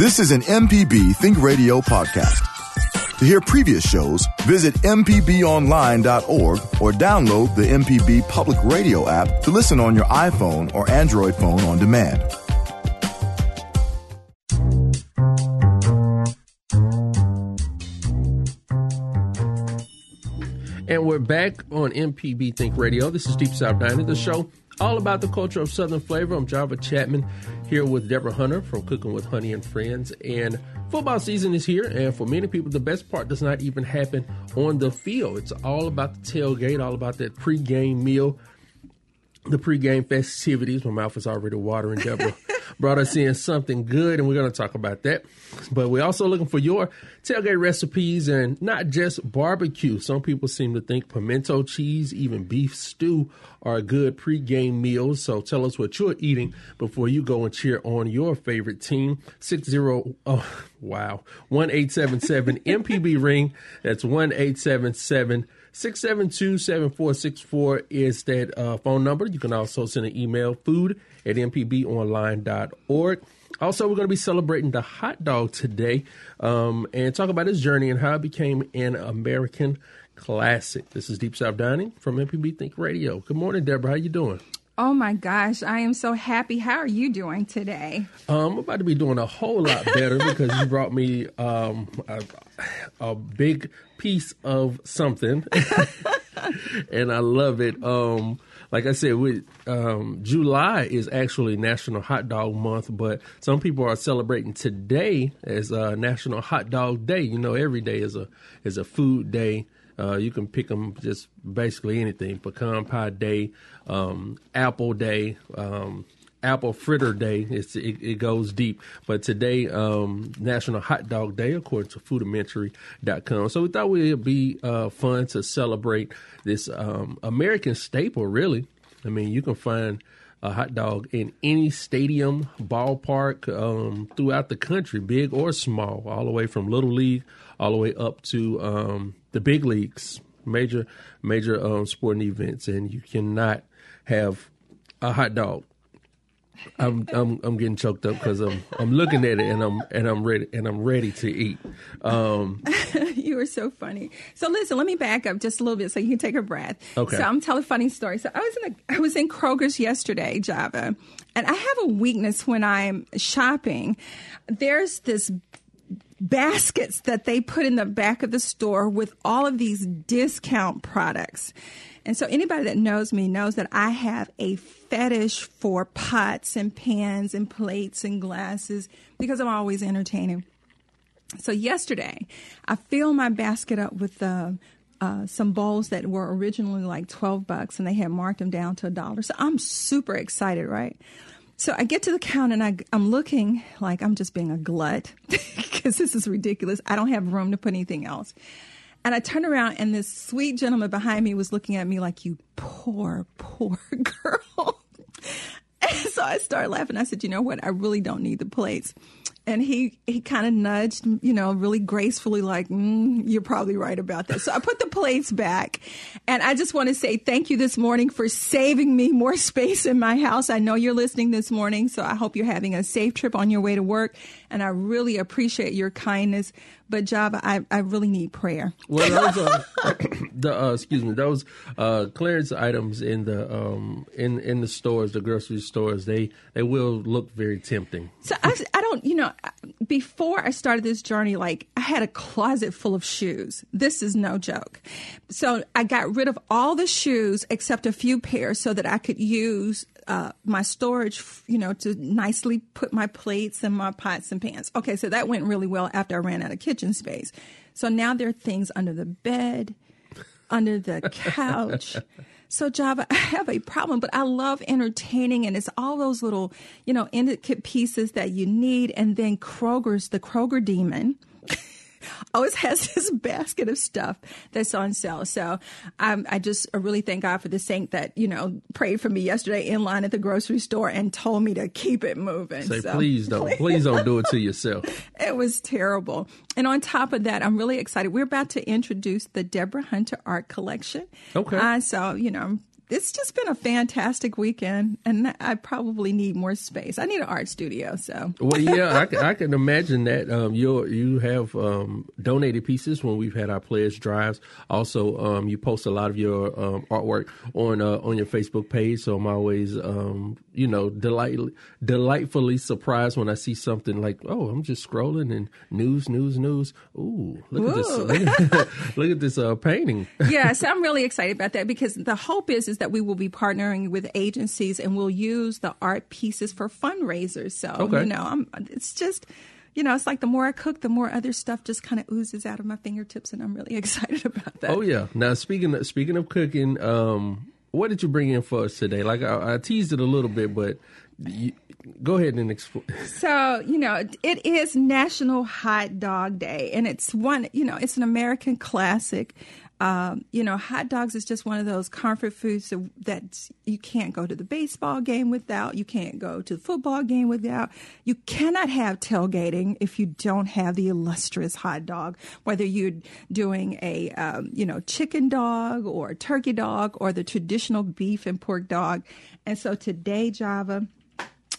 This is an MPB Think Radio podcast. To hear previous shows, visit MPBOnline.org or download the MPB Public Radio app to listen on your iPhone or Android phone on demand. And we're back on MPB Think Radio. This is Deep South Dining, the show all about the culture of Southern flavor. I'm Java Chapman here with Deborah Hunter from Cooking with Honey and Friends. And football season is here. And for many people, the best part does not even happen on the field. It's all about the tailgate, all about that pregame meal, the pregame festivities. My mouth is already watering, Deborah. brought us in something good, and we're going to talk about that. But we're also looking for your tailgate recipes and not just barbecue. Some people seem to think pimento cheese, even beef stew, are good pregame meals. So tell us what you're eating before you go and cheer on your favorite team. Six zero oh wow one eight seven seven MPB ring. That's one eight seven seven. 672 7464 is that uh, phone number. You can also send an email food at mpbonline.org. Also, we're going to be celebrating the hot dog today um, and talk about his journey and how it became an American classic. This is Deep South Dining from MPB Think Radio. Good morning, Deborah. How you doing? Oh my gosh, I am so happy. How are you doing today? Um, I'm about to be doing a whole lot better because you brought me um, a, a big piece of something, and I love it. Um, like I said, we, um, July is actually National Hot Dog Month, but some people are celebrating today as uh, National Hot Dog Day. You know, every day is a is a food day. Uh, you can pick them just basically anything: pecan pie day, um, apple day, um, apple fritter day. It's, it, it, goes deep. But today, um, National Hot Dog Day, according to Foodimentary.com. So we thought it would be uh, fun to celebrate this um, American staple, really. I mean, you can find a hot dog in any stadium, ballpark um, throughout the country, big or small, all the way from Little League all the way up to um, the big leagues, major major um, sporting events, and you cannot have a hot dog I'm I'm I'm getting choked up because I'm I'm looking at it and I'm and I'm ready and I'm ready to eat. Um, you are so funny. So listen, let me back up just a little bit so you can take a breath. Okay. So I'm telling a funny story. So I was in a, I was in Kroger's yesterday, Java, and I have a weakness when I'm shopping. There's this baskets that they put in the back of the store with all of these discount products. And so anybody that knows me knows that I have a fetish for pots and pans and plates and glasses because I'm always entertaining. So yesterday, I filled my basket up with uh, uh, some bowls that were originally like 12 bucks and they had marked them down to a dollar. So I'm super excited, right? So I get to the counter and I, I'm looking like I'm just being a glut because this is ridiculous. I don't have room to put anything else. And I turned around, and this sweet gentleman behind me was looking at me like, You poor, poor girl. and so I started laughing. I said, You know what? I really don't need the plates. And he, he kind of nudged, you know, really gracefully, like, mm, You're probably right about that. So I put the plates back. And I just want to say thank you this morning for saving me more space in my house. I know you're listening this morning, so I hope you're having a safe trip on your way to work. And I really appreciate your kindness but Java, I, I really need prayer. Well, those are the uh, excuse me, those uh, clearance items in the um, in in the stores, the grocery stores, they they will look very tempting. So I, I don't, you know, before I started this journey, like I had a closet full of shoes. This is no joke. So I got rid of all the shoes except a few pairs so that I could use uh, my storage, you know, to nicely put my plates and my pots and pans. Okay, so that went really well after I ran out of kitchen space. So now there are things under the bed, under the couch. So Java, I have a problem, but I love entertaining and it's all those little, you know, intricate pieces that you need. And then Kroger's, the Kroger demon always has this basket of stuff that's on sale. So um, I just really thank God for the saint that, you know, prayed for me yesterday in line at the grocery store and told me to keep it moving. Say, so, please don't, please don't do it to yourself. it was terrible. And on top of that, I'm really excited. We're about to introduce the Deborah Hunter Art Collection. Okay. Uh, so, you know, I'm it's just been a fantastic weekend, and I probably need more space. I need an art studio. So, well, yeah, I, can, I can imagine that. Um, you you have um, donated pieces when we've had our pledge drives. Also, um, you post a lot of your um, artwork on uh, on your Facebook page. So I'm always, um, you know, delight, delightfully surprised when I see something like, oh, I'm just scrolling and news, news, news. Ooh, look Ooh. at this! Look at, look at this uh, painting. yes, I'm really excited about that because the hope is is that we will be partnering with agencies and we'll use the art pieces for fundraisers. So okay. you know, I'm, it's just you know, it's like the more I cook, the more other stuff just kind of oozes out of my fingertips, and I'm really excited about that. Oh yeah! Now speaking of, speaking of cooking, um, what did you bring in for us today? Like I, I teased it a little bit, but you, go ahead and explain. So you know, it is National Hot Dog Day, and it's one. You know, it's an American classic. Um, you know, hot dogs is just one of those comfort foods that, you can't go to the baseball game without. You can't go to the football game without. You cannot have tailgating if you don't have the illustrious hot dog. Whether you're doing a um, you know chicken dog or turkey dog or the traditional beef and pork dog. And so today, Java,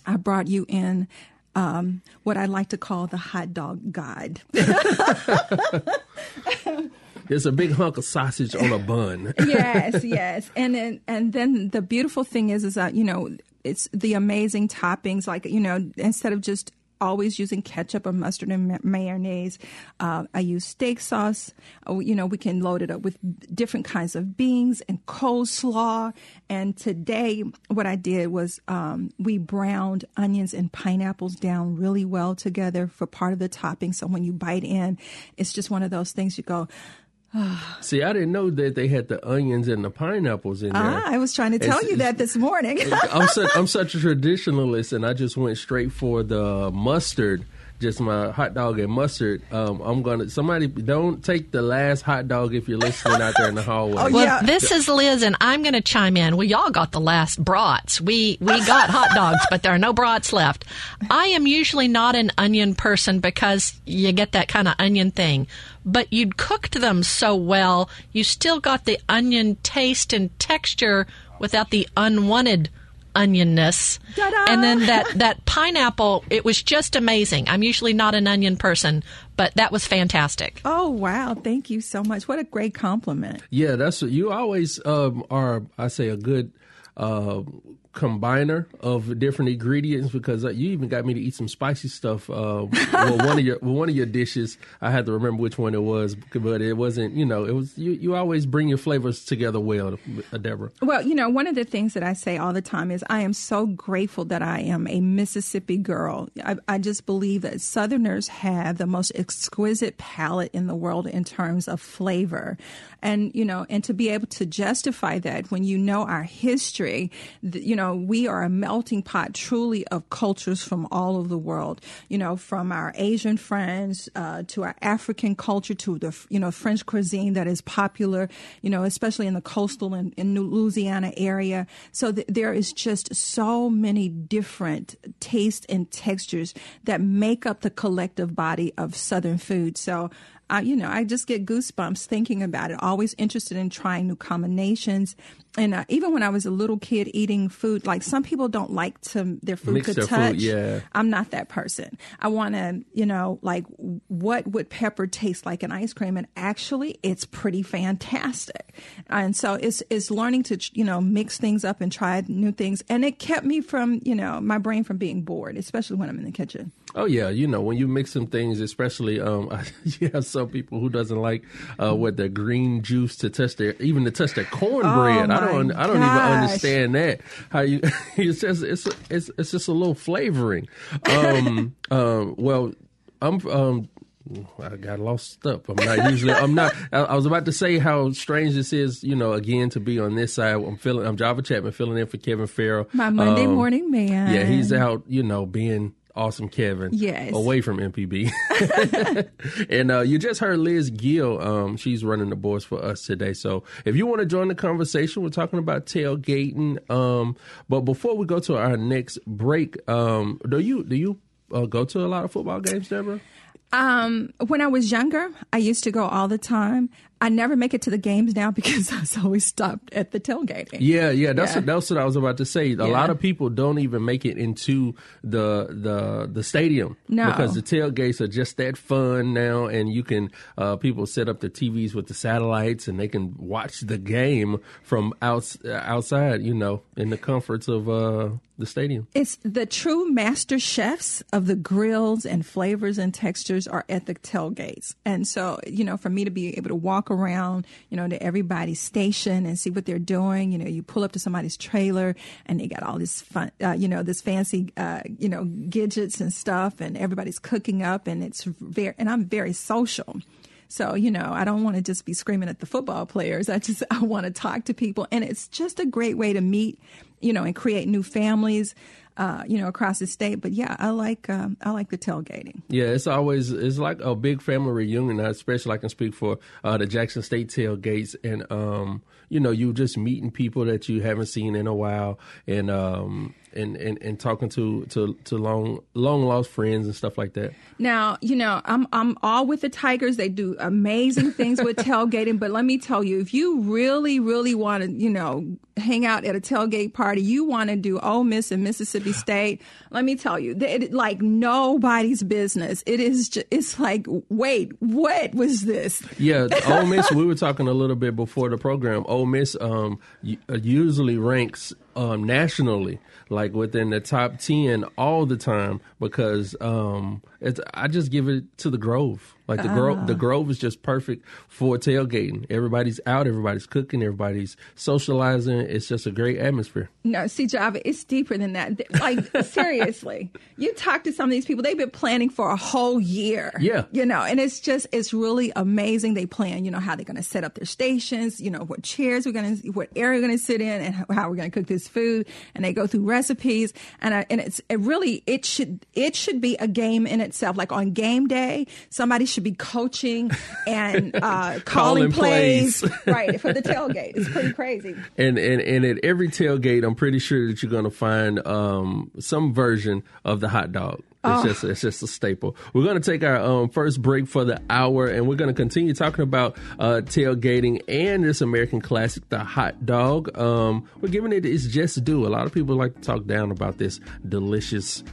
I brought you in um, what I like to call the hot dog guide. It's a big hunk of sausage on a bun. yes, yes, and then and then the beautiful thing is, is that you know it's the amazing toppings. Like you know, instead of just always using ketchup or mustard and mayonnaise. Uh, I use steak sauce. Uh, you know, we can load it up with different kinds of beans and coleslaw. And today, what I did was um, we browned onions and pineapples down really well together for part of the topping. So when you bite in, it's just one of those things you go, See, I didn't know that they had the onions and the pineapples in there. Ah, I was trying to tell it's, you that this morning. I'm, such, I'm such a traditionalist, and I just went straight for the mustard just my hot dog and mustard. Um, I'm gonna somebody don't take the last hot dog if you're listening out there in the hallway. Oh, well, yeah. this is Liz, and I'm gonna chime in. We all got the last brats. We we got hot dogs, but there are no brats left. I am usually not an onion person because you get that kind of onion thing. But you'd cooked them so well, you still got the onion taste and texture without the unwanted onionness. Ta-da! And then that, that pineapple, it was just amazing. I'm usually not an onion person, but that was fantastic. Oh, wow. Thank you so much. What a great compliment. Yeah, that's you always um, are, I say, a good uh, combiner of different ingredients because uh, you even got me to eat some spicy stuff. Uh, well, one of your well, one of your dishes, I had to remember which one it was, but it wasn't. You know, it was you. You always bring your flavors together well, uh, Deborah. Well, you know, one of the things that I say all the time is I am so grateful that I am a Mississippi girl. I, I just believe that Southerners have the most exquisite palate in the world in terms of flavor, and you know, and to be able to justify that when you know our history, you know know, we are a melting pot truly of cultures from all over the world, you know, from our Asian friends uh, to our African culture to the, you know, French cuisine that is popular, you know, especially in the coastal and in Louisiana area. So th- there is just so many different tastes and textures that make up the collective body of Southern food. So I, you know, I just get goosebumps thinking about it. Always interested in trying new combinations. And uh, even when I was a little kid eating food, like some people don't like to their food Mix to their touch. Food, yeah. I'm not that person. I want to, you know, like what would pepper taste like in ice cream? And actually, it's pretty fantastic. And so it's it's learning to, you know, mix things up and try new things. And it kept me from, you know, my brain from being bored, especially when I'm in the kitchen. Oh yeah, you know when you mix some things, especially um, you have some people who doesn't like uh, what the green juice to touch their even to touch their cornbread. Oh, don't I don't gosh. even understand that. How you it's just it's it's it's just a little flavoring. Um, um, well, I'm um, I got lost up. I'm not usually. I'm not. I, was about to say how strange this is. You know, again to be on this side. I'm feeling. I'm Java Chapman filling in for Kevin Farrell. My Monday um, morning man. Yeah, he's out. You know, being awesome Kevin. Yes. Away from MPB. and uh, you just heard Liz Gill. Um, she's running the boards for us today. So if you want to join the conversation, we're talking about tailgating. Um, but before we go to our next break, um, do you do you uh, go to a lot of football games, Deborah? Um, when I was younger, I used to go all the time. I never make it to the games now because I was always stopped at the tailgating. Yeah, yeah, that's Yeah. What, that's what I was about to say. A Yeah. lot of people don't even make it into the the the stadium No. because the tailgates are just that fun now, and you can uh, people set up their TVs with the satellites and they can watch the game from outs, outside, you know, in the comforts of uh, the stadium. It's the true master chefs of the grills and flavors and textures are at the tailgates. And so, you know, for me to be able to walk around, you know, to everybody's station and see what they're doing, you know, you pull up to somebody's trailer and they got all this fun, uh, you know, this fancy, uh, you know, gadgets and stuff and everybody's cooking up and it's very, and I'm very social. So, you know, I don't want to just be screaming at the football players. I just, I want to talk to people. And it's just a great way to meet, you know, and create new families, uh, you know, across the state. But yeah, I like, um, I like the tailgating. Yeah, it's always it's like a big family reunion. Especially I can speak for uh, the Jackson State tailgates, and um, you know, you just meeting people that you haven't seen in a while, and um, and, and, and talking to, to, to long long lost friends and stuff like that. Now, you know, I'm I'm all with the Tigers. They do amazing things with tailgating, but let me tell you, if you really, really want to, you know, hang out at a tailgate party, you want to do Ole Miss and Mississippi State. Let me tell you, that it, like nobody's business. It is. Just, it's like, wait, what was this? Yeah, Ole Miss. we were talking a little bit before the program. Ole Miss um, usually ranks um, nationally, like within the top ten all the time, because um, it's, I just give it to the Grove. Like the Grove, ah. the Grove is just perfect for tailgating. Everybody's out, everybody's cooking, everybody's socializing. It's just a great atmosphere. No, see, Java, it's deeper than that. Like, seriously, you talk to some of these people, they've been planning for a whole year. Yeah. You know, and it's just, it's really amazing. They plan, you know, how they're going to set up their stations, you know, what chairs we're going to, what area we're going to sit in, and how we're going to cook this food. And they go through recipes. And, I, and it's it really, it should, it should be a game in itself. Like on game day, somebody should be coaching and uh, calling, Calling plays, right, for the tailgate. It's pretty crazy. And and and at every tailgate, I'm pretty sure that you're going to find um, some version of the hot dog. It's just it's just a staple. We're going to take our um, first break for the hour, and we're going to continue talking about uh, tailgating and this American classic, the hot dog. Um, we're giving it its just due. A lot of people like to talk down about this delicious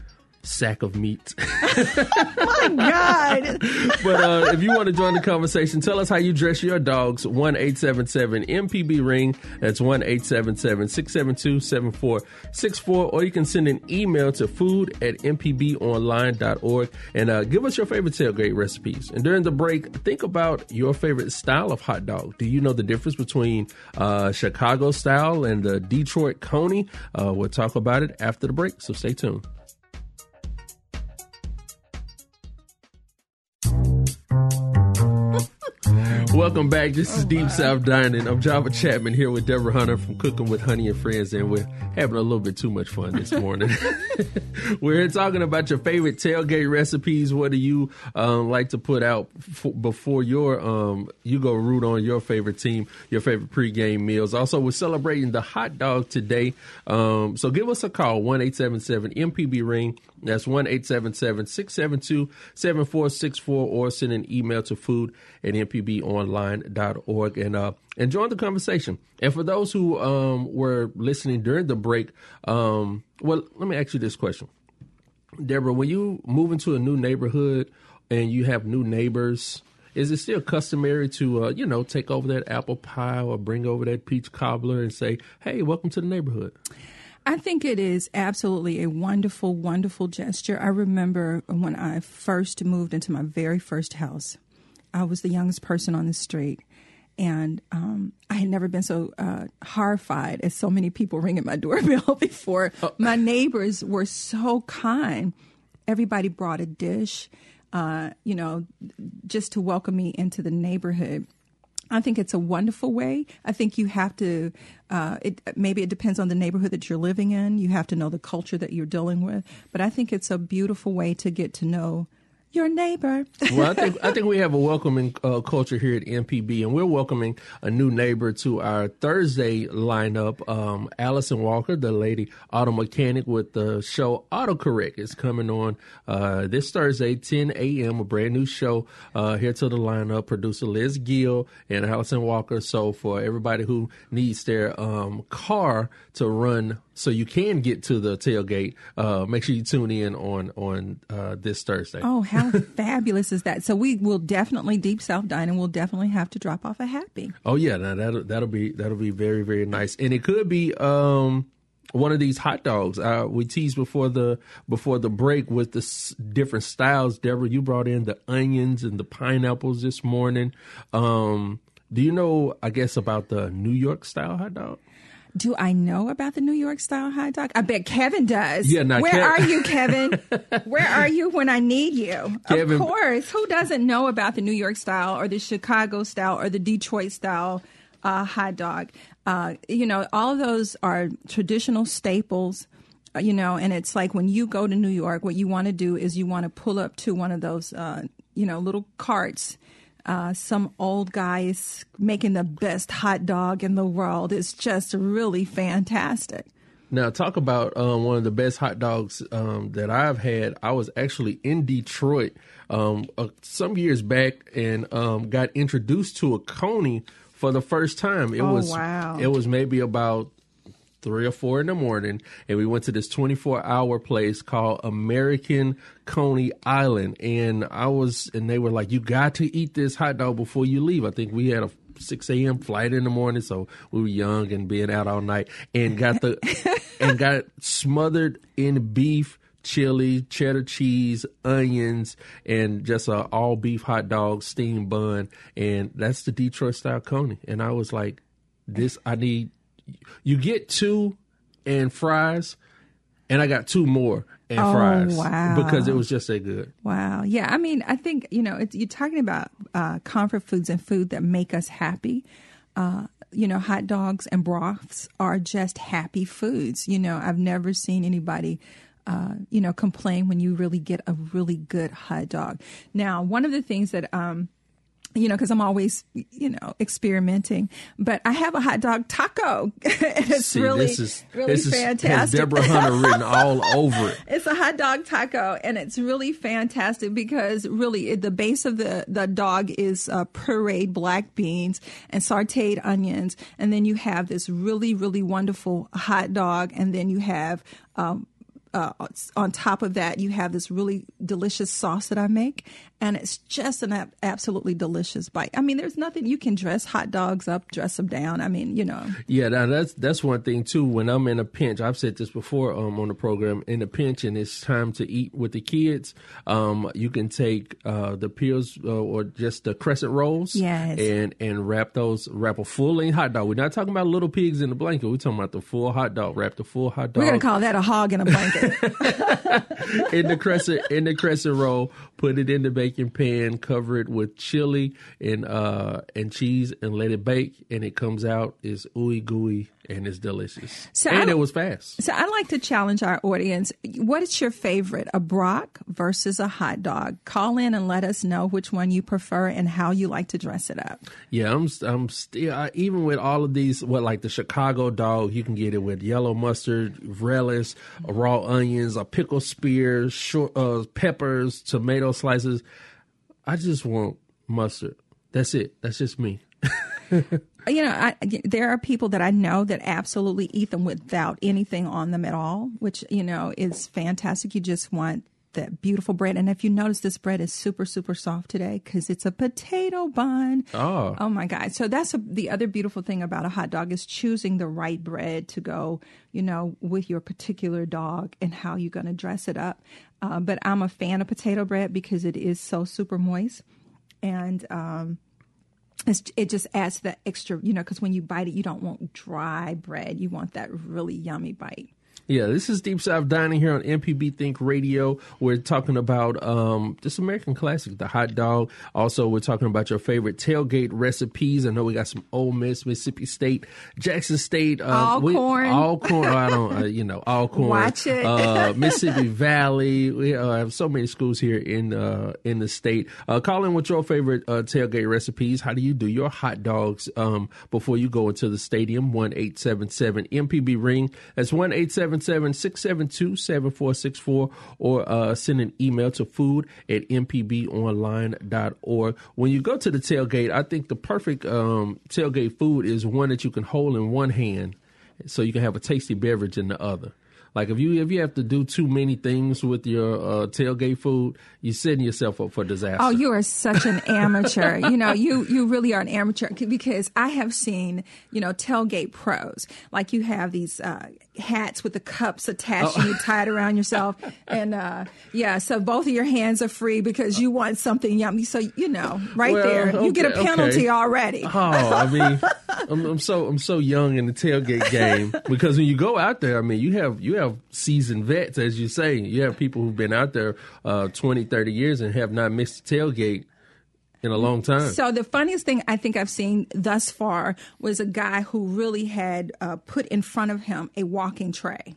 sack of meat. My God. but uh, if you want to join the conversation, tell us how you dress your dogs. One eight seven seven MPB ring. That's one eight seven seven six seven two seven four six four. Or you can send an email to food at mpbonline.org and uh, give us your favorite tailgate recipes. And during the break, think about your favorite style of hot dog. Do you know the difference between uh, Chicago style and the Detroit Coney? Uh, we'll talk about it after the break. So stay tuned. Welcome back. This is Deep South Dining. I'm Java Chapman here with Deborah Hunter from Cooking with Honey and Friends, and we're having a little bit too much fun this morning. we're here talking about your favorite tailgate recipes. What do you um, like to put out f- before your um, you go root on your favorite team, your favorite pregame meals? Also, we're celebrating the hot dog today. Um, so give us a call one eight seven seven MPB ring. That's one eight seven seven six seven two seven four six four, or send an email to food at mpbonline.org and uh and join the conversation. And for those who um were listening during the break, um well let me ask you this question. Deborah, when you move into a new neighborhood and you have new neighbors, is it still customary to uh, you know, take over that apple pie or bring over that peach cobbler and say, Hey, welcome to the neighborhood? I think it is absolutely a wonderful, wonderful gesture. I remember when I first moved into my very first house, I was the youngest person on the street. And um, I had never been so uh, horrified as so many people ringing my doorbell before. My neighbors were so kind. Everybody brought a dish, uh, you know, just to welcome me into the neighborhood. I think it's a wonderful way. I think you have to. Uh, it maybe it depends on the neighborhood that you're living in. You have to know the culture that you're dealing with. But I think it's a beautiful way to get to know your neighbor. well, I think I think we have a welcoming uh, culture here at MPB, and we're welcoming a new neighbor to our Thursday lineup. Um, Allison Walker, the lady auto mechanic with the show AutoCorrect, is coming on uh, this Thursday, 10 a.m. A brand new show uh, here to the lineup. Producer Liz Gill and Allison Walker. So for everybody who needs their um, car to run so you can get to the tailgate. Uh, make sure you tune in on on uh, this Thursday. Oh, how fabulous is that? So we will definitely Deep South Dining. We'll definitely have to drop off a happy. Oh yeah, now that'll that'll be that'll be very very nice, and it could be. um one of these hot dogs. Uh, we teased before the before the break with the s- different styles. Deborah, you brought in the onions and the pineapples this morning. Um, do you know? I guess about the New York style hot dog. Do I know about the New York style hot dog? I bet Kevin does. Yeah, now Where Kev- are you, Kevin? Where are you when I need you? Kevin- Of course. Who doesn't know about the New York style or the Chicago style or the Detroit style uh, hot dog? Uh, you know, all of those are traditional staples. uh, You know, and it's like when you go to New York, what you want to do is you want to pull up to one of those, uh, you know, little carts uh, some old guys making the best hot dog in the world. It's just really fantastic. Now, talk about um, one of the best hot dogs um, that I've had. I was actually in Detroit um, uh, some years back and um, got introduced to a coney for the first time. It Oh, was wow. it was maybe about three or four in the morning, and we went to this 24 hour place called American Coney Island. And I was, and they were like, You got to eat this hot dog before you leave. I think we had a 6 a.m. flight in the morning, so we were young and being out all night, and got the, and got smothered in beef. Chili, cheddar cheese, onions, and just a all beef hot dog steamed bun, and that's the Detroit style coney. And I was like, "This I need you get two and fries, and I got two more and Oh, fries wow. because it was just that good. Wow. Yeah. I mean, I think, you know, it's, you're talking about uh, comfort foods and food that make us happy. Uh, you know, hot dogs and brats are just happy foods. You know, I've never seen anybody. Uh, you know, complain when you really get a really good hot dog. Now, one of the things that um, you know, because I'm always, you know, experimenting. But I have a hot dog taco. it's See, really, this is really this is fantastic. Deborah Hunter written all over it. It's a hot dog taco, and it's really fantastic because really it, the base of the the dog is uh, pureed black beans and sautéed onions, and then you have this really really wonderful hot dog, and then you have. Um, uh, on top of that, you have this really delicious sauce that I make, and it's just an ab- absolutely delicious bite. I mean, there's nothing you can dress hot dogs up, dress them down. I mean, you know, Yeah, now that's that's one thing too. When I'm in a pinch, I've said this before um, on the program. In a pinch, and it's time to eat with the kids. Um, you can take uh, the peels uh, or just the crescent rolls, Yes. and and wrap those wrap a full length hot dog. We're not talking about little pigs in the blanket. We're talking about the full hot dog. Wrap the full hot dog we're gonna call that a hog in a blanket. in the crescent in the crescent roll. Put it in the baking pan. Cover it with chili and uh and cheese, and let it bake. And it comes out is ooey gooey and it's delicious. So and I- it was fast. So I'd like to challenge our audience. What is your favorite, a brat versus a hot dog? Call in and let us know which one you prefer and how you like to dress it up. Yeah, I'm I'm still I, even with all of these. What like the Chicago dog, you can get it with yellow mustard, relish, raw onions, a pickle spear, sport uh, peppers, tomato slices. I just want mustard. That's it. That's just me. You know, I, there are people that I know that absolutely eat them without anything on them at all, which, you know, is fantastic. You just want that beautiful bread. And if you notice, this bread is super, super soft today because it's a potato bun. Oh. Oh my God. So that's a, the other beautiful thing about a hot dog is choosing the right bread to go, you know, with your particular dog and how you're going to dress it up. Uh, but I'm a fan of potato bread because it is so super moist. And, um, it's, it just adds that extra, you know, because when you bite it, you don't want dry bread. You want that really yummy bite. Yeah, this is Deep South Dining here on MPB Think Radio. We're talking about um, this American classic, the hot dog. Also, we're talking about your favorite tailgate recipes. I know we got some Ole Miss, Mississippi State, Jackson State. Uh, all we, corn. All corn. I don't, uh, you know, all corn. Watch it. uh, Mississippi Valley. We uh, have so many schools here in uh, in the state. Uh, call in with your favorite uh, tailgate recipes. How do you do your hot dogs um, before you go into the stadium? One eight seven seven MPB ring. That's one eight seven 877-672-7464 or uh, send an email to food at mpbonline.org. When you go to the tailgate, I think the perfect um, tailgate food is one that you can hold in one hand so you can have a tasty beverage in the other. Like if you if you have to do too many things with your uh, tailgate food, you're setting yourself up for disaster. Oh, you are such an amateur. you know, you you really are an amateur because I have seen you know tailgate pros. Like you have these uh, hats with the cups attached oh. and you tie it around yourself, and uh, yeah, so both of your hands are free because you want something yummy. So you know, right well, there, okay, you get a penalty okay. already. Oh, I mean, I'm, I'm so I'm so young in the tailgate game because when you go out there, I mean, you have you have seasoned vets, as you say. You have people who've been out there uh, 20, 30 years and have not missed a tailgate in a long time. So the funniest thing I think I've seen thus far was a guy who really had uh, put in front of him a walking tray,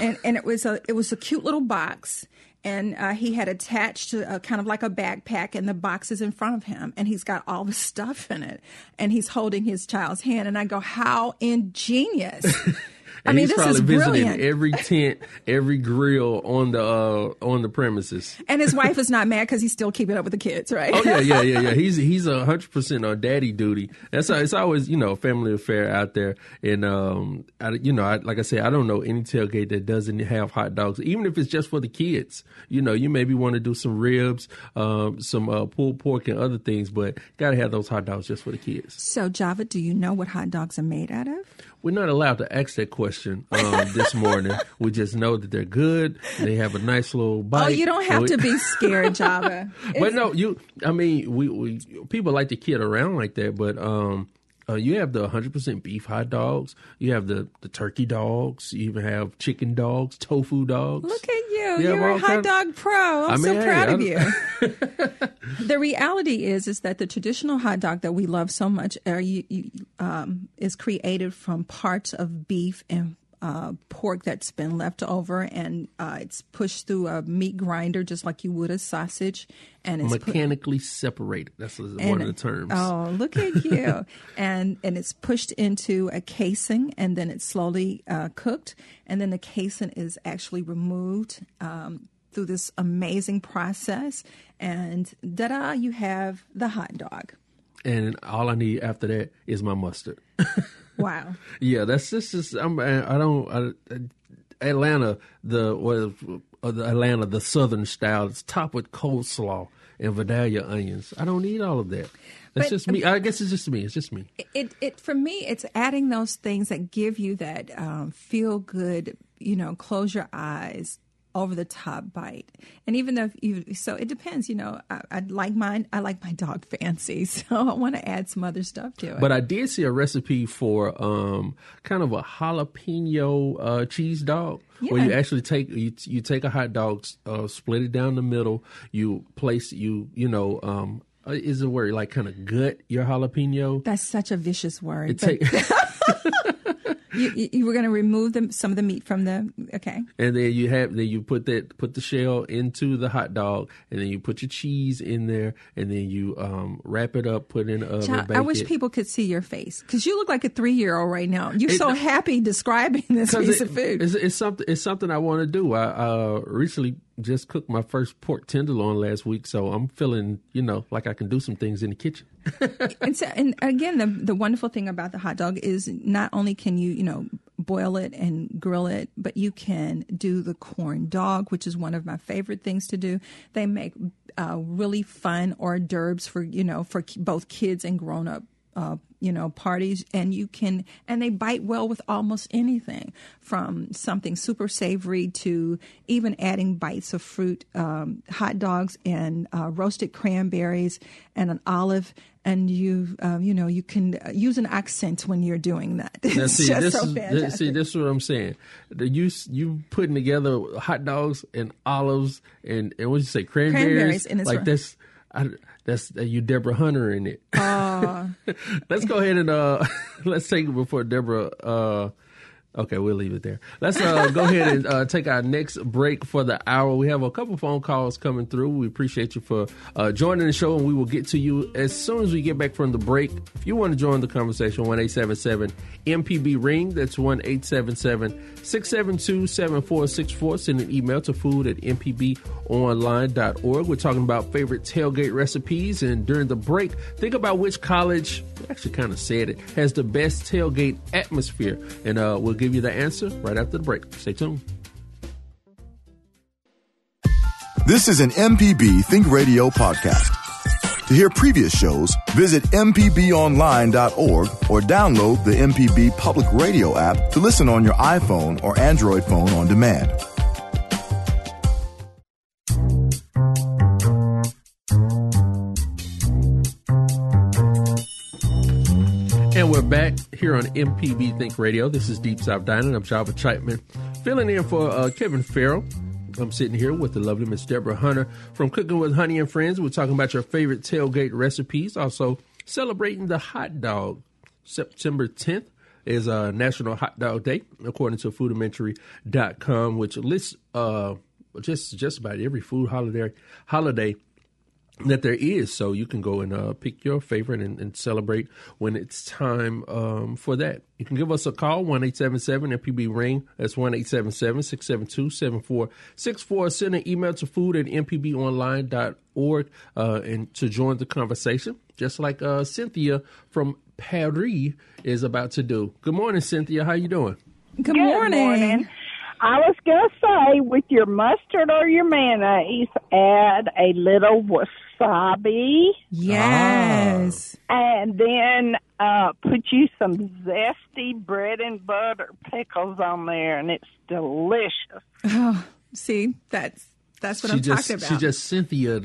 and and it was a it was a cute little box. And uh, he had attached a, kind of like a backpack, and the box is in front of him, and he's got all the stuff in it, and he's holding his child's hand. And I go, "How ingenious!" And I mean, he's this probably is visiting brilliant. every tent, every grill on the uh, on the premises. And his wife is not mad because he's still keeping up with the kids, right? Oh yeah, yeah, yeah, yeah. He's he's a hundred percent on daddy duty. That's how, it's always you know family affair out there. And um, I, you know, I, like I said, I don't know any tailgate that doesn't have hot dogs, even if it's just for the kids. You know, you maybe want to do some ribs, um, some uh, pulled pork, and other things, but got to have those hot dogs just for the kids. So, Java, do you know what hot dogs are made out of? We're not allowed to ask that question um, this morning. we just know that they're good. They have a nice little bite. Oh, you don't have to be scared, Java. but no, you. I mean, we, we people like to kid around like that, but um, uh, you have the 100% beef hot dogs. You have the, the turkey dogs. You even have chicken dogs, tofu dogs. Look at you. Yeah, You're well, a hot dog pro. I'm I mean, so hey, proud of you. the reality is is that the traditional hot dog that we love so much are, you, you, um, is created from parts of beef and uh, pork that's been left over, and uh, it's pushed through a meat grinder just like you would a sausage, and it's put- Mechanically separated. That's one and- of the terms. Oh, look at you! and and it's pushed into a casing, and then it's slowly uh, cooked, and then the casing is actually removed um, through this amazing process, and da-da! You have the hot dog. And all I need after that is my mustard. Wow! yeah, that's just, I'm, I don't. I, Atlanta, the well, uh, the Atlanta, the Southern style. It's topped with coleslaw and Vidalia onions. I don't need all of that. That's But- just me. I guess it's just me. It's just me. it it for me it's adding those things that give you that um, feel good you know close your eyes over the top bite and even though you so it depends you know I, I like mine i like my dog fancy so i want to add some other stuff to it But I did see a recipe for um, kind of a jalapeno uh, cheese dog, where you actually take you, you take a hot dog, uh, split it down the middle. You place you you know um, uh, is the word like kind of gut your jalapeno. that's such a vicious word It but take, you, you, were going to remove them some of the meat from the okay and then you have then you put that put the shell into the hot dog, and then you put your cheese in there, and then you um, wrap it up, put it in the oven. Child, I wish it. people could see your face because you look like a three-year-old right now. You're It- so happy describing this piece it- of food. It's, it's something. It's something I want to do. I uh, recently just cooked my first pork tenderloin last week, so I'm feeling, you know, like I can do some things in the kitchen. and, so, and again, the the wonderful thing about the hot dog is not only can you you know boil it and grill it, but you can do the corn dog, which is one of my favorite things to do. They make uh, really fun hors d'oeuvres for you know for both kids and grown up. Uh, you know parties and you can and they bite well with almost anything from something super savory to even adding bites of fruit um, hot dogs and uh, roasted cranberries and an olive and you um, you know you can use an accent when you're doing that Now, it's see, just this so is, fantastic this, see, this is what I'm saying. The, you you putting together hot dogs and olives and and what you say cranberries, Cranberries, and it's like right. that's I, that's uh, you Deborah Hunter in it. Oh. let's go ahead and uh let's take it before Deborah. Uh, okay, we'll leave it there. Let's uh go ahead and uh, take our next break for the hour. We have a couple phone calls coming through. We appreciate you for uh, joining the show, and we will get to you as soon as we get back from the break. If you want to join the conversation, one eight seven seven MPB ring. That's one eight seven seven six seven two seven four six four. Send an email to food at mpbonline.org. We're talking about favorite tailgate recipes, and during the break, think about which college actually kind of said it has the best tailgate atmosphere, and uh, we'll give you the answer right after the break. Stay tuned. This is an MPB Think Radio podcast. To hear previous shows, visit MPBOnline.org or download the MPB Public Radio app to listen on your iPhone or Android phone on demand. Here on MPB Think Radio. This is Deep South Dining. I'm Java Chapman, filling in for uh, Kevin Farrell. I'm sitting here with the lovely Miss Deborah Hunter from Cooking with Honey and Friends. We're talking about your favorite tailgate recipes. Also, celebrating the hot dog. September 10th is uh, National Hot Dog Day, according to Foodimentary.com, which lists uh, just just about every food holiday holiday that there is. So you can go and uh, pick your favorite and, and celebrate when it's time um, for that. You can give us a call, 1 877 MPB Ring. That's 1 877 672 7464. Send an email to food at mpbonline.org uh, and to join the conversation, just like uh, Cynthia from Paris is about to do. Good morning, Cynthia. How you doing? good, Good morning. I was going to say, with your mustard or your mayonnaise, add a little wasabi yes and then uh, put you some zesty bread and butter pickles on there, and it's delicious. oh see that's that's what she i'm just talking about she just Cynthia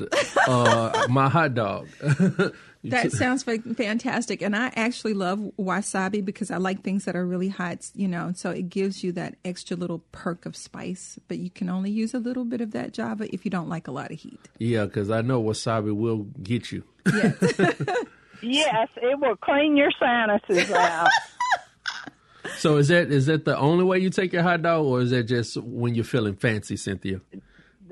uh, my hot dog. You That sounds fantastic. And I actually love wasabi because I like things that are really hot, you know, so it gives you that extra little perk of spice. But you can only use a little bit of that Java if you don't like a lot of heat. Yeah, because I know wasabi will get you. Yes. Yes, it will clean your sinuses out. So is that is that the only way you take your hot dog, or is that just when you're feeling fancy, Cynthia?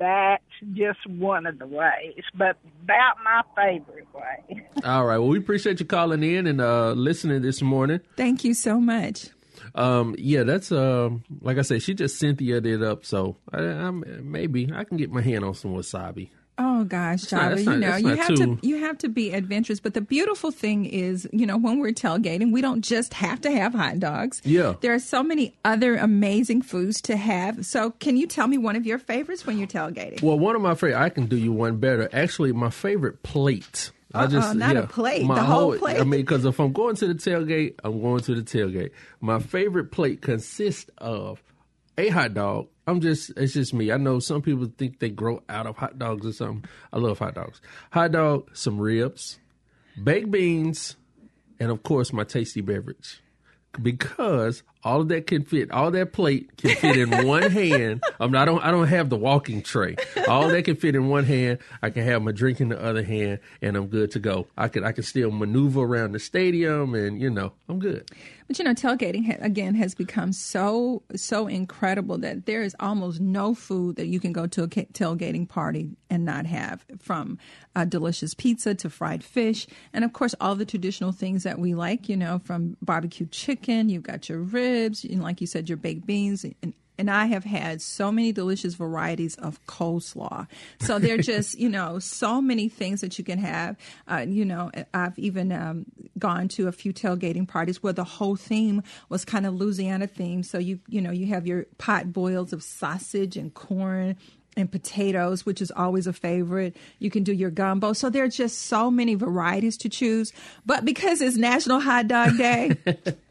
That's just one of the ways, but about my favorite way. All right. Well, we appreciate you calling in and uh, listening this morning. Thank you so much. Um, yeah, that's um, like I said, she just Cynthia it up. So I, I'm maybe I can get my hand on some wasabi. Oh gosh, Java, you know, you have too- to you have to be adventurous. But the beautiful thing is, you know, when we're tailgating, we don't just have to have hot dogs. Yeah. There are so many other amazing foods to have. So can you tell me one of your favorites when you're tailgating? Well, one of my favorite, I can do you one better. Actually, my favorite plate. I Uh-uh, not a plate, my the whole plate. I mean, because if I'm going to the tailgate, I'm going to the tailgate. My favorite plate consists of a hot dog. I'm just, it's just me. I know some people think they grow out of hot dogs or something. I love hot dogs. Hot dog, some ribs, baked beans, and of course, my tasty beverage. Because all of that can fit, all that plate can fit in one hand. I'm not, I don't, I don't have the walking tray. All that can fit in one hand. I can have my drink in the other hand, and I'm good to go. I could, I can still maneuver around the stadium, and you know, I'm good. But you know, tailgating ha- again has become so so incredible that there is almost no food that you can go to a tailgating party and not have, from uh, delicious pizza to fried fish, and of course all the traditional things that we like. You know, from barbecue chicken, you've got your ribs, and like you said, your baked beans. And, and I have had so many delicious varieties of coleslaw. So there are just, you know, so many things that you can have. Uh, you know, I've even um, gone to a few tailgating parties where the whole theme was kind of Louisiana themed. So you, you know, you have your pot boils of sausage and corn and potatoes, which is always a favorite. You can do your gumbo. So there are just so many varieties to choose. But because it's National Hot Dog Day,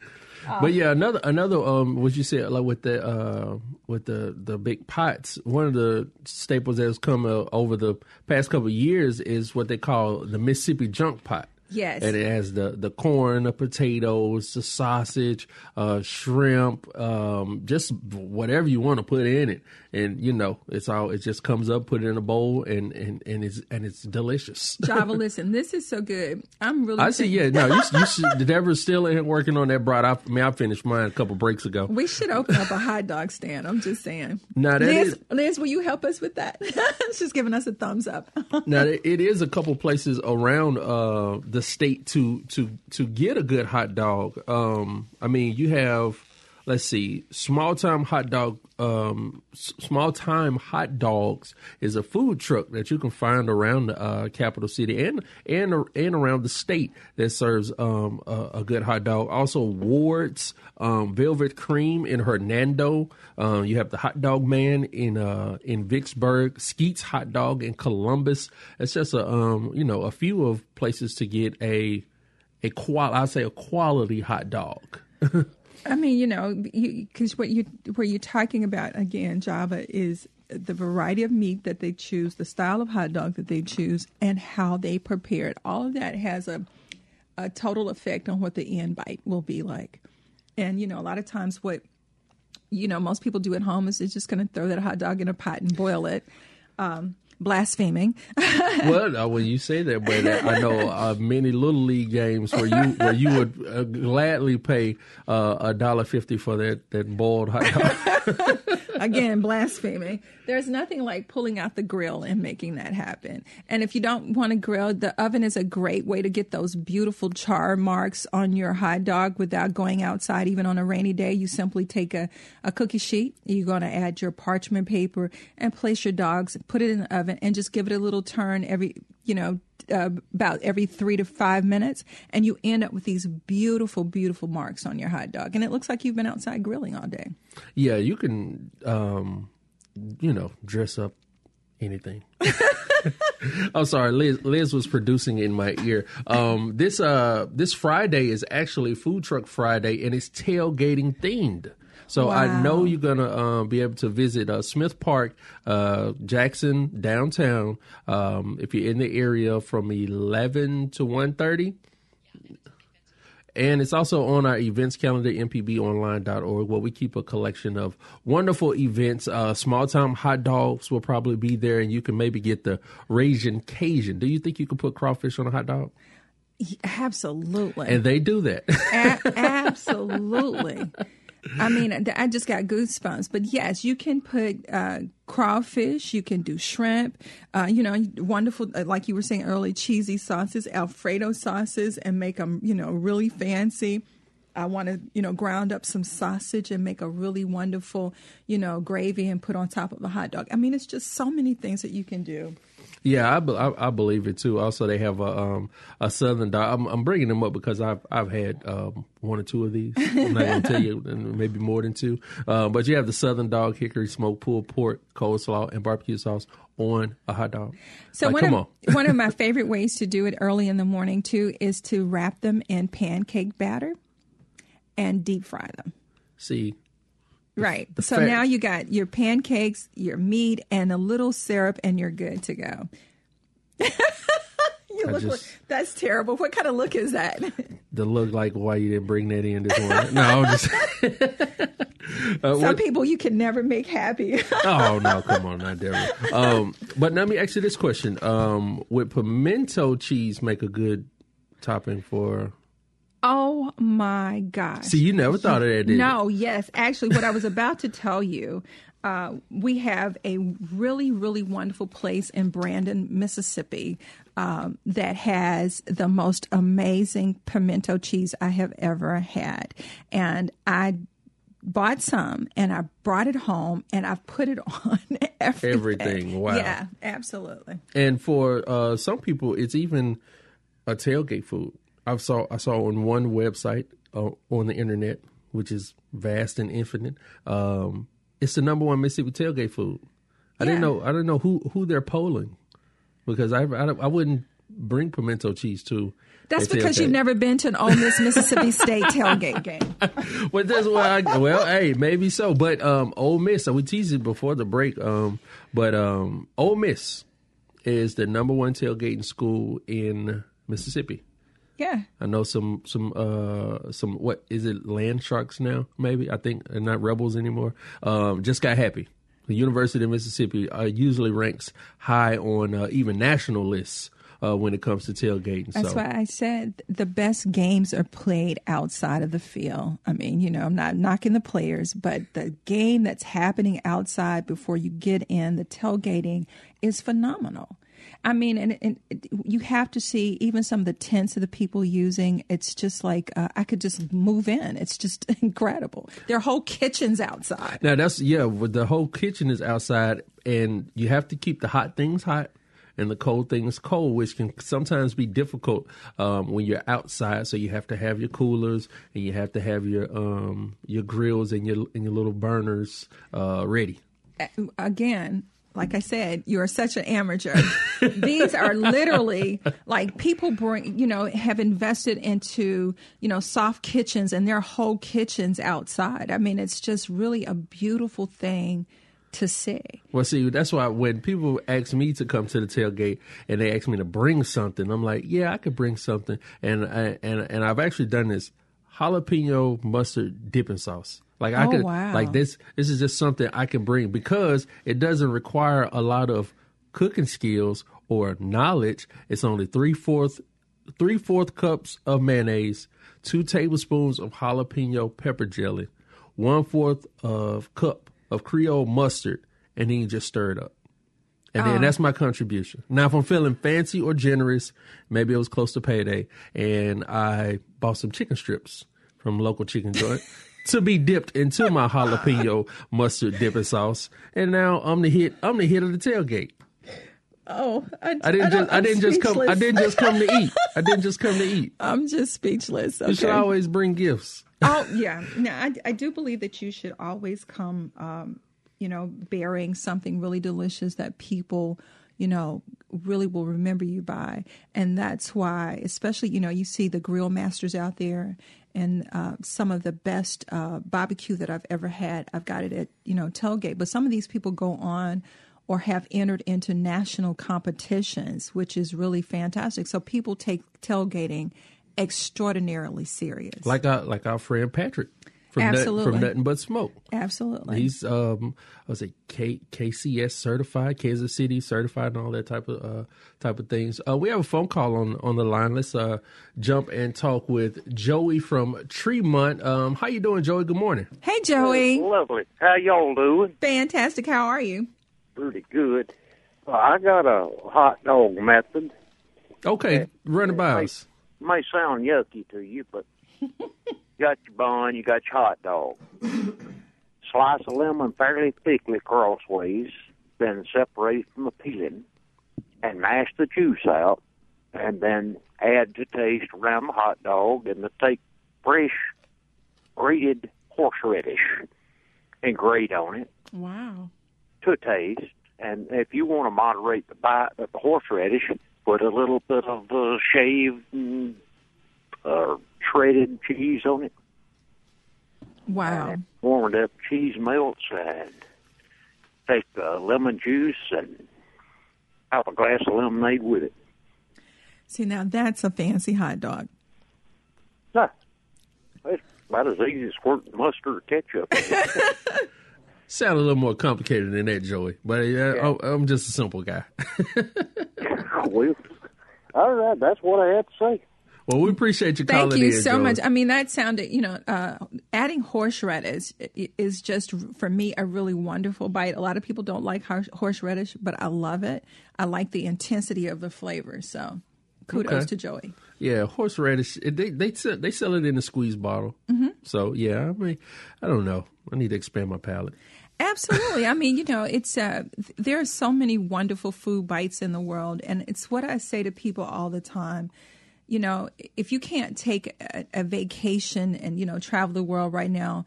But yeah, another another um, what you said like with the uh, with the the big pots. One of the staples that has come uh, over the past couple years is what they call the Mississippi junk pot. Yes. and it has the the corn, the potatoes, the sausage, uh, shrimp, um, just whatever you want to put in it. And you know, it's all it just comes up, put it in a bowl, and and and it's and it's delicious. Java, listen, this is so good. I'm really. I see. Yeah, no, you, you should. Deborah's still in working on that broad. I, I mean, I finished mine a couple breaks ago. We should open up a hot dog stand. I'm just saying. Now, that Liz, is- Liz, will you help us with that? She's giving us a thumbs up. Now it it is a couple places around uh, the state to to to get a good hot dog. Um, I mean, you have let's see, small time hot dog. Um, small time hot dogs is a food truck that you can find around the uh, capital city and and and around the state that serves um, a, a good hot dog. Also, Ward's um, Velvet Cream in Hernando. Um, you have the Hot Dog Man in uh, in Vicksburg. Skeet's Hot Dog in Columbus. It's just a um, you know a few of places to get a a qual I say a quality hot dog. I mean, you know, because what you what you're talking about again, Java is the variety of meat that they choose, the style of hot dog that they choose, and how they prepare it. All of that has a a total effect on what the end bite will be like. And you know, a lot of times what you know most people do at home is they're just going to throw that hot dog in a pot and boil it, um, blaspheming. well, uh, when you say that, but I know uh, many little league games where you where you would uh, gladly pay uh, a dollar fifty for that that boiled hot dog. again blasphemy. There's nothing like pulling out the grill and making that happen. And if you don't want to grill the oven is a great way to get those beautiful char marks on your hot dog without going outside. Even on a rainy day you simply take a, a cookie sheet. You're going to add your parchment paper and place your dogs put it in the oven and just give it a little turn every you know uh, about every three to five minutes, and you end up with these beautiful, beautiful marks on your hot dog, and it looks like you've been outside grilling all day. yeah, you can, um, you know, dress up anything. I'm sorry, Liz. Liz was producing in my ear. Um, this uh, this Friday is actually Food Truck Friday, and it's tailgating themed. So I know you're gonna um, be able to visit uh, Smith Park, uh, Jackson downtown. Um, if you're in the area from 11 to 1:30. And it's also on our events calendar, mpbonline.org, where we keep a collection of wonderful events. Uh, small time hot dogs will probably be there, and you can maybe get the Ragin' Cajun. Do you think you can put crawfish on a hot dog? Absolutely. And they do that. A- absolutely. I mean, I just got goosebumps. But yes, you can put uh, crawfish, you can do shrimp, uh, you know, wonderful, uh, like you were saying early cheesy sauces, Alfredo sauces, and make them, you know, really fancy. I want to, you know, ground up some sausage and make a really wonderful, you know, gravy and put on top of a hot dog. I mean, it's just so many things that you can do. Yeah, I, be- I, I believe it too. Also, they have a um, a southern dog. I'm, I'm bringing them up because I've I've had um, one or two of these. I'm not going to tell you, and maybe more than two. Uh, but you have the southern dog, hickory smoked pulled pork, coleslaw, and barbecue sauce on a hot dog. So Like, one come of on. one of my favorite ways to do it early in the morning too is to wrap them in pancake batter and deep fry them. See, Right. the so now you got your pancakes, your meat, and a little syrup, and you're good to go. you I look just- like, that's terrible. What kind of look is that? the look like why you didn't bring that in this morning. No, I'm just. Uh, Some what- people you can never make happy. oh no, come on, not Deborah. Um, but let me ask you this question: um, Would pimento cheese make a good topping for? Oh my gosh. See, you never thought of that, did you? No, yes. Actually, what I was about to tell you, uh, we have a really, really wonderful place in Brandon, Mississippi, um, that has the most amazing pimento cheese I have ever had. And I bought some and I brought it home and I've put it on everything. Everything, wow. Yeah, absolutely. And for uh, some people, it's even a tailgate food. I saw I saw on one website uh, on the internet, which is vast and infinite. Um, it's the number one Mississippi tailgate food. I didn't know. I didn't know who who they're polling because I I, I wouldn't bring pimento cheese to. That's because you've never been to an Ole Miss Mississippi State tailgate game. Well, that's why. I, well, hey, maybe so. But um, Ole Miss. So we teased it before the break. Um, but um, Ole Miss is the number one tailgating school in Mississippi. Yeah. I know some some uh some what is it land sharks now maybe I think they're not rebels anymore. Um, just got happy. The University of Mississippi uh, usually ranks high on uh, even national lists uh, when it comes to tailgating. That's so why I said the best games are played outside of the field. I mean, you know, I'm not knocking the players, but the game that's happening outside before you get in, the tailgating is phenomenal. I mean, and, and you have to see even some of the tents of the people using. It's just like uh, I could just move in. It's just incredible. Their whole kitchens outside. now that's yeah. With the whole kitchen is outside, and you have to keep the hot things hot. And the cold things cold, which can sometimes be difficult um, when you're outside. So you have to have your coolers, and you have to have your um, your grills and your and your little burners uh, ready. again, like I said, you are such an amateur. These are literally like people bring, you know, have invested into, you know, soft kitchens and their whole kitchens outside. I mean, it's just really a beautiful thing to see. Well, see, that's why when people ask me to come to the tailgate and they ask me to bring something, I'm like, yeah, I could bring something, and I, and and I've actually done this jalapeno mustard dipping sauce. Like I Oh, could, wow. like this. This is just something I can bring because it doesn't require a lot of cooking skills or knowledge. It's only three fourth three fourth cups of mayonnaise, two tablespoons of jalapeno pepper jelly, one fourth of cup of Creole mustard, and then you just stir it up. And then oh. that's my contribution. Now, if I'm feeling fancy or generous, maybe it was close to payday, and I bought some chicken strips from local chicken joint to be dipped into my jalapeno mustard dipping sauce, and now I'm the hit. I'm the hit of the tailgate. Oh, I, I didn't just. I didn't just come. I didn't just come to eat. I didn't just come to eat. I'm just speechless. You should always bring gifts. oh yeah no I, I do believe that you should always come um you know bearing something really delicious that people you know really will remember you by and that's why especially you know you see the grill masters out there and uh, some of the best uh, barbecue that i've ever had. I've got it at you know tailgate but some of these people go on or have entered into national competitions which is really fantastic. So people take tailgating extraordinarily serious. Like our like our friend Patrick from Nut- Absolutely. from Nothing But Smoke. absolutely He's um I was it K, KCS certified, Kansas City certified, and all that type of uh, type of things. Uh, we have a phone call on on the line. Let's uh, jump and talk with Joey from Tremont. Um, how you doing, Joey? Good morning. Hey, Joey. Lovely. How y'all doing? Fantastic. How are you? Pretty good. Uh, I got a hot dog method. Okay, run it by us. May sound yucky to you, but you got your bun, you got your hot dog. Slice a lemon fairly thickly crossways, then separate from the peeling, and mash the juice out, and then add to taste around the hot dog, and to take fresh grated horseradish and grate on it. Wow. to taste. And if you want to moderate the bite of the horseradish, put a little bit of uh, shaved uh, shredded cheese on it. Wow. And warmed up cheese melts and take the lemon juice and half a glass of lemonade with it. See, now that's a fancy hot dog. Nah, it's about as easy as squirting mustard or ketchup. Sound a little more complicated than that, Joey. But uh, I'm, I'm just a simple guy. well, all right, that's what I had to say. Well, we appreciate you Thank you so much. I mean, that sounded, you know, uh, adding horseradish is just, for me, a really wonderful bite. A lot of people don't like horseradish, but I love it. I like the intensity of the flavor. So kudos Okay. to Joey. Yeah, horseradish. They they sell, they sell it in a squeeze bottle. Mm-hmm. So yeah, I mean, I don't know. I need to expand my palate. Absolutely. I mean, you know, it's uh, there are so many wonderful food bites in the world, and it's what I say to people all the time. You know, if you can't take a, a vacation and you know travel the world right now,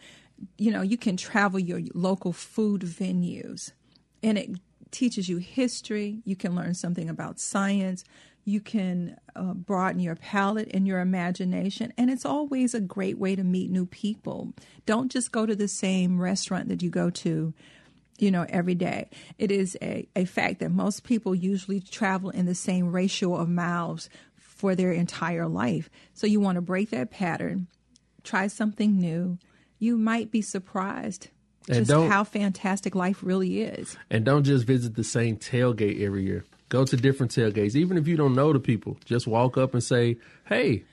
you know you can travel your local food venues, and it teaches you history. You can learn something about science. You can uh, broaden your palate and your imagination. And it's always a great way to meet new people. Don't just go to the same restaurant that you go to you know, every day. It is a, a fact that most people usually travel in the same ratio of miles for their entire life. So you want to break that pattern, try something new. You might be surprised And just how fantastic life really is. And don't just visit the same tailgate every year. Go to different tailgates. Even if you don't know the people, just walk up and say, hey,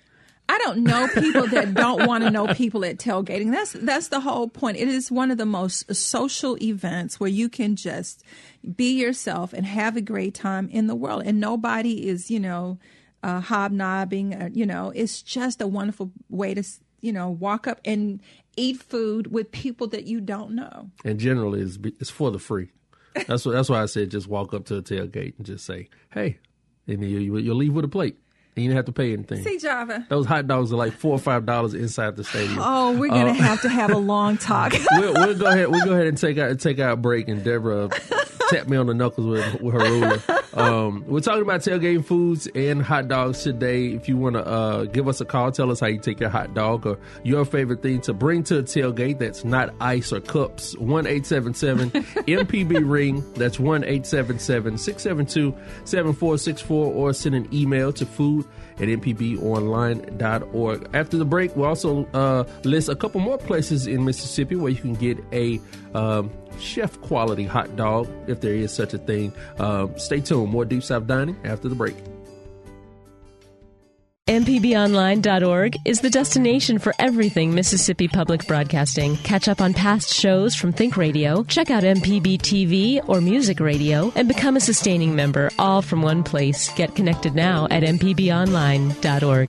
I don't know people that don't want to know people at tailgating. That's that's the whole point. It is one of the most social events where you can just be yourself and have a great time in the world, and nobody is you know uh, hobnobbing. Uh, you know, it's just a wonderful way to you know walk up and eat food with people that you don't know. and generally it's, it's for the free. That's what, that's why I said just walk up to a tailgate and just say, hey, and you, you, you'll leave with a plate. And you don't have to pay anything. See, Java. Those hot dogs are like four or five dollars inside the stadium. Oh, we're gonna have to have a long talk. we'll, we'll go ahead. We'll go ahead and take out take out a break, and Deborah tap me on the knuckles with, with her ruler. Um, we're talking about tailgating foods and hot dogs today. If you want to uh, give us a call, tell us how you take your hot dog or your favorite thing to bring to a tailgate that's not ice or cups. One eight seven seven MPB ring. That's one eight seven seven six seven two seven four six four, or send an email to food at mpbonline.org. After the break, we'll also uh, list a couple more places in Mississippi where you can get a um, chef quality hot dog, if there is such a thing. Um, stay tuned. More Deep South Dining after the break. MPBOnline.org is the destination for everything Mississippi Public Broadcasting. Catch up on past shows from Think Radio, check out MPB TV or Music Radio, and become a sustaining member, all from one place. Get connected now at MPBOnline.org.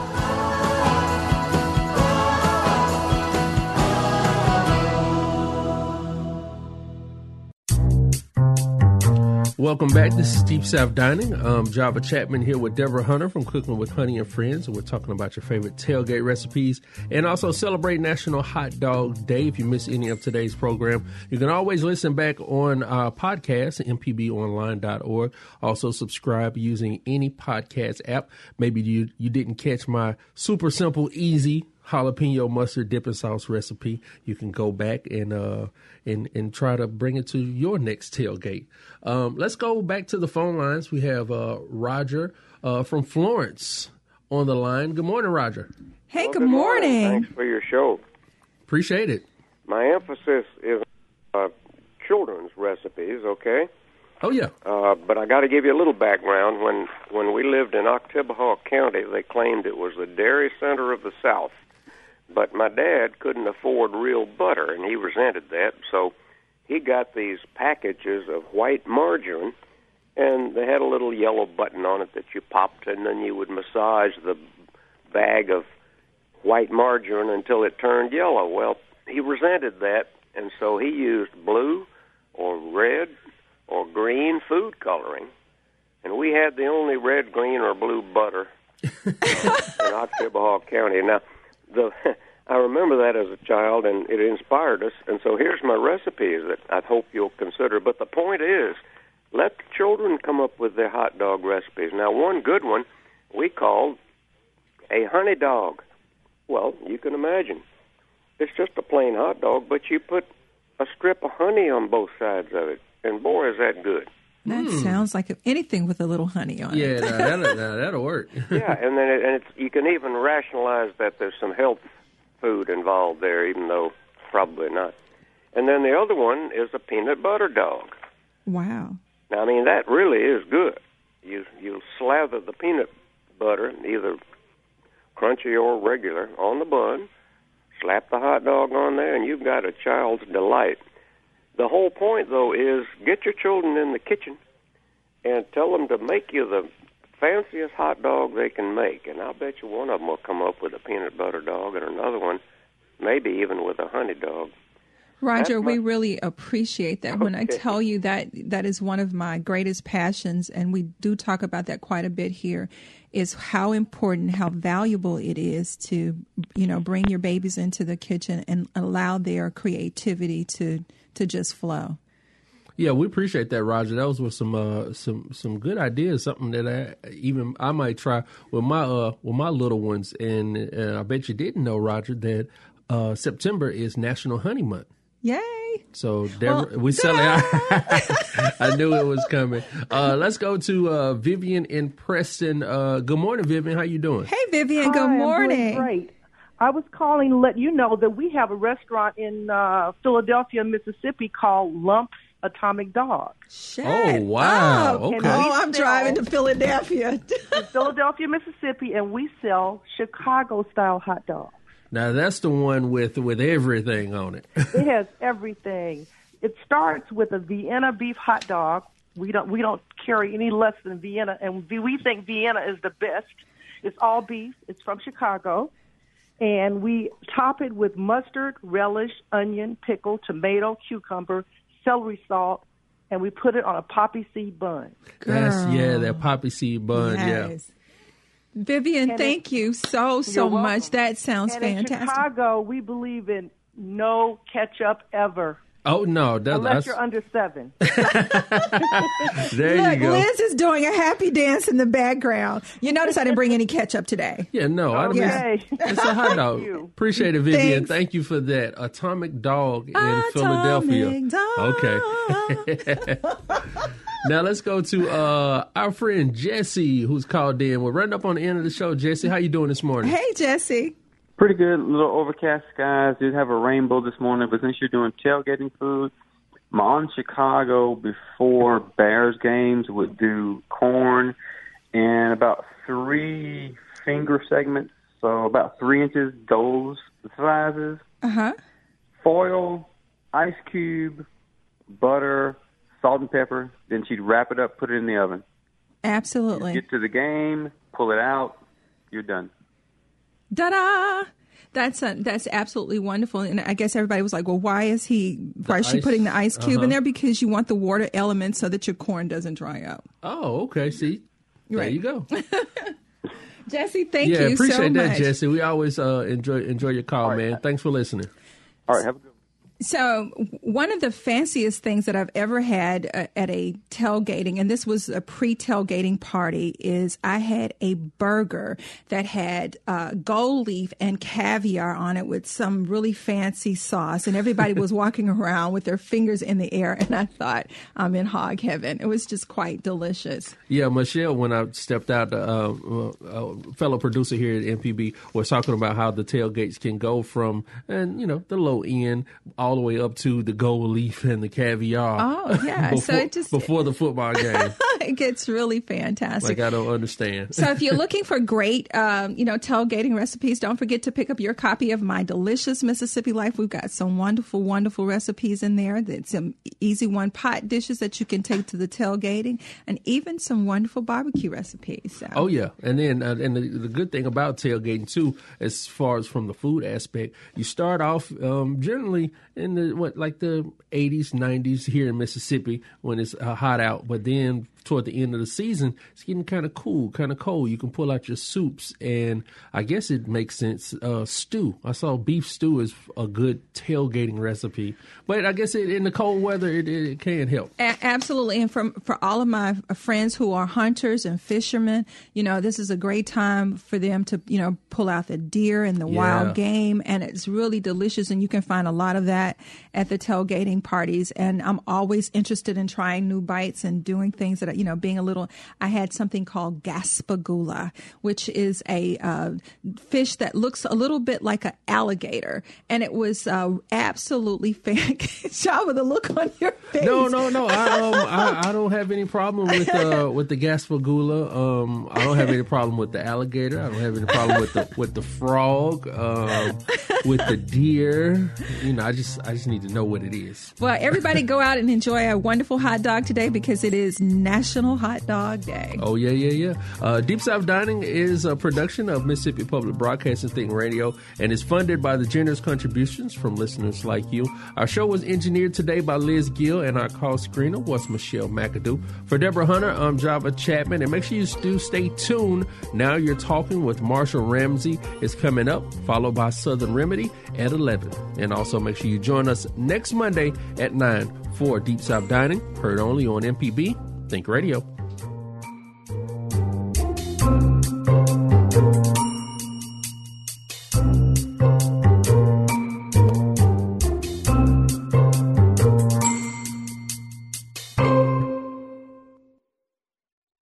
Welcome back. This is Deep South Dining. Um, Java Chapman here with Deborah Hunter from Cooking with Honey and Friends. And we're talking about your favorite tailgate recipes and also celebrate National Hot Dog Day. If you miss any of today's program, you can always listen back on our podcast mpbonline.org. Also subscribe using any podcast app. Maybe you, you didn't catch my super simple, easy jalapeno mustard dipping sauce recipe. You can go back and uh and and try to bring it to your next tailgate. Um, let's go back to the phone lines. We have uh, Roger uh, from Florence on the line. Good morning, Roger. Hey, Well, good morning. Thanks for your show. Appreciate it. My emphasis is uh, children's recipes, okay? Oh yeah, Uh, but I got to give you a little background. When when we lived in Oktibbeha County, they claimed it was the dairy center of the South. But my dad couldn't afford real butter, and he resented that. So he got these packages of white margarine, and they had a little yellow button on it that you popped, and then you would massage the bag of white margarine until it turned yellow. Well, he resented that, and so he used blue or red or green food coloring, and we had the only red, green, or blue butter in Oktibbeha County. Now, the I remember that as a child, and it inspired us. And so here's my recipes that I hope you'll consider. But the point is, let the children come up with their hot dog recipes. Now, one good one we called a honey dog. Well, you can imagine. It's just a plain hot dog, but you put a strip of honey on both sides of it. And boy, is that good. That hmm. sounds like anything with a little honey on it. yeah, nah, that'll, that'll work. yeah, and then it, and it's you can even rationalize that there's some health food involved there, even though probably not. And then the other one is a peanut butter dog. Wow. Now, I mean that really is good. You you slather the peanut butter, either crunchy or regular, on the bun, slap the hot dog on there, and you've got a child's delight. The whole point, though, is get your children in the kitchen and tell them to make you the fanciest hot dog they can make, and I'll bet you one of them will come up with a peanut butter dog, and another one, maybe even with a honey dog. Roger, That's we really appreciate that. When I tell you that that is one of my greatest passions, and we do talk about that quite a bit here, is how important, how valuable it is to, you know, bring your babies into the kitchen and allow their creativity to to just flow. Yeah, we appreciate that, Roger. Those were some uh, some some good ideas. Something that I even I might try with my uh with my little ones. And uh, I bet you didn't know, Roger, that uh, September is National Honey Month. Yay! So Deborah, Well, we selling. I knew it was coming. Uh, let's go to uh, Vivian in Preston. Uh, good morning, Vivian. How you doing? Hey, Vivian. Hi, good I'm doing morning. great. I was calling to let you know that we have a restaurant in uh, Philadelphia, Mississippi called Lumps Atomic Dog. Shut Oh, wow. up. Okay. Oh, I'm sell- driving to Philadelphia. in Philadelphia, Mississippi, and we sell Chicago style hot dogs. Now that's the one with with everything on it. It has everything. It starts with a Vienna beef hot dog. We don't we don't carry any less than Vienna, and we we think Vienna is the best. It's all beef. It's from Chicago, and we top it with mustard, relish, onion, pickle, tomato, cucumber, celery salt, and we put it on a poppy seed bun. That's yeah, that poppy seed bun. Yeah. Vivian, And thank you so so welcome. much. That sounds and in fantastic. Chicago, we believe in no ketchup ever, Oh no, that, unless that's you're under seven. there Look, you go. Liz is doing a happy dance in the background. You notice I didn't bring any ketchup today. Yeah, no, I didn't. Okay. It's a hot dog. you. Appreciate it, Vivian. Thanks. Thank you for that. Atomic Dog in Atomic Philadelphia. Dog. Okay. now let's go to uh, our friend Jesse, who's called in. We're running up on the end of the show. Jesse, how you doing this morning? Hey, Jesse. Pretty good. little overcast skies. Did have a rainbow this morning, but since you're doing tailgating food, Mom in Chicago before Bears games would do corn and about three finger segments, so about three inches, those sizes, Uh huh. foil, ice cube, butter, salt and pepper. Then she'd wrap it up, put it in the oven. Absolutely. Get to the game, pull it out, you're done. Da da. That's uh that's absolutely wonderful, and I guess everybody was like, "Well, why is he? Why is she ice- putting the ice cube uh-huh. in there? Because you want the water element so that your corn doesn't dry out." Oh, okay. See, there you go. Jesse, thank yeah, you appreciate so that, much. Jesse. We always uh, enjoy enjoy your call, man. Thanks for listening. All right, have a good So, one of the fanciest things that I've ever had uh, at a tailgating, and this was a pre tailgating party, is I had a burger that had uh, gold leaf and caviar on it with some really fancy sauce. And everybody was walking around with their fingers in the air. And I thought, I'm in hog heaven. It was just quite delicious. Yeah, Michelle, when I stepped out, uh, uh, fellow producer here at MPB was talking about how the tailgates can go from, and you know, the low end all the way up to the gold leaf and the caviar. Oh, yeah. before, So it just- before the football game. it gets really fantastic. like I don't understand. So if you're looking for great, um, you know, tailgating recipes, don't forget to pick up your copy of My Delicious Mississippi Life. We've got some wonderful, wonderful recipes in there. That some easy one pot dishes that you can take to the tailgating, and even some wonderful barbecue recipes. So. Oh yeah, and then uh, and the, the good thing about tailgating too, as far as from the food aspect, you start off um, generally in the what like the 80s, 90s here in Mississippi when it's uh, hot out, but then toward the end of the season, it's getting kind of cool, kind of cold. You can pull out your soups, and I guess it makes sense. Uh, stew. I saw beef stew is a good tailgating recipe, but I guess it, in the cold weather, it, it can help. A- absolutely, and from for all of my friends who are hunters and fishermen, you know, this is a great time for them to you know pull out the deer and the Yeah. wild game, and it's really delicious. And you can find a lot of that at the tailgating parties. And I'm always interested in trying new bites and doing things that you know, being a little. I had something called gaspagula, which is a uh, fish that looks a little bit like an alligator, and it was uh, absolutely fantastic. with the look on your face. No, no, no. I, um, I, I don't have any problem with uh, with the gaspagula. Um, I don't have any problem with the alligator. I don't have any problem with the with the frog. Um, with the deer. You know, I just I just need to know what it is. Well, everybody go out and enjoy a wonderful hot dog today because it is National National Hot Dog Day. Oh yeah, yeah, yeah. Uh, Deep South Dining is a production of Mississippi Public Broadcasting Think Radio and is funded by the generous contributions from listeners like you. Our show was engineered today by Liz Gill, and our call screener was Michelle McAdoo. For Deborah Hunter, I'm Java Chapman, and make sure you do stay tuned. Now you're talking with Marshall Ramsey is coming up, followed by Southern Remedy at 11. And also make sure you join us next Monday at 9 for Deep South Dining, heard only on MPB Think Radio.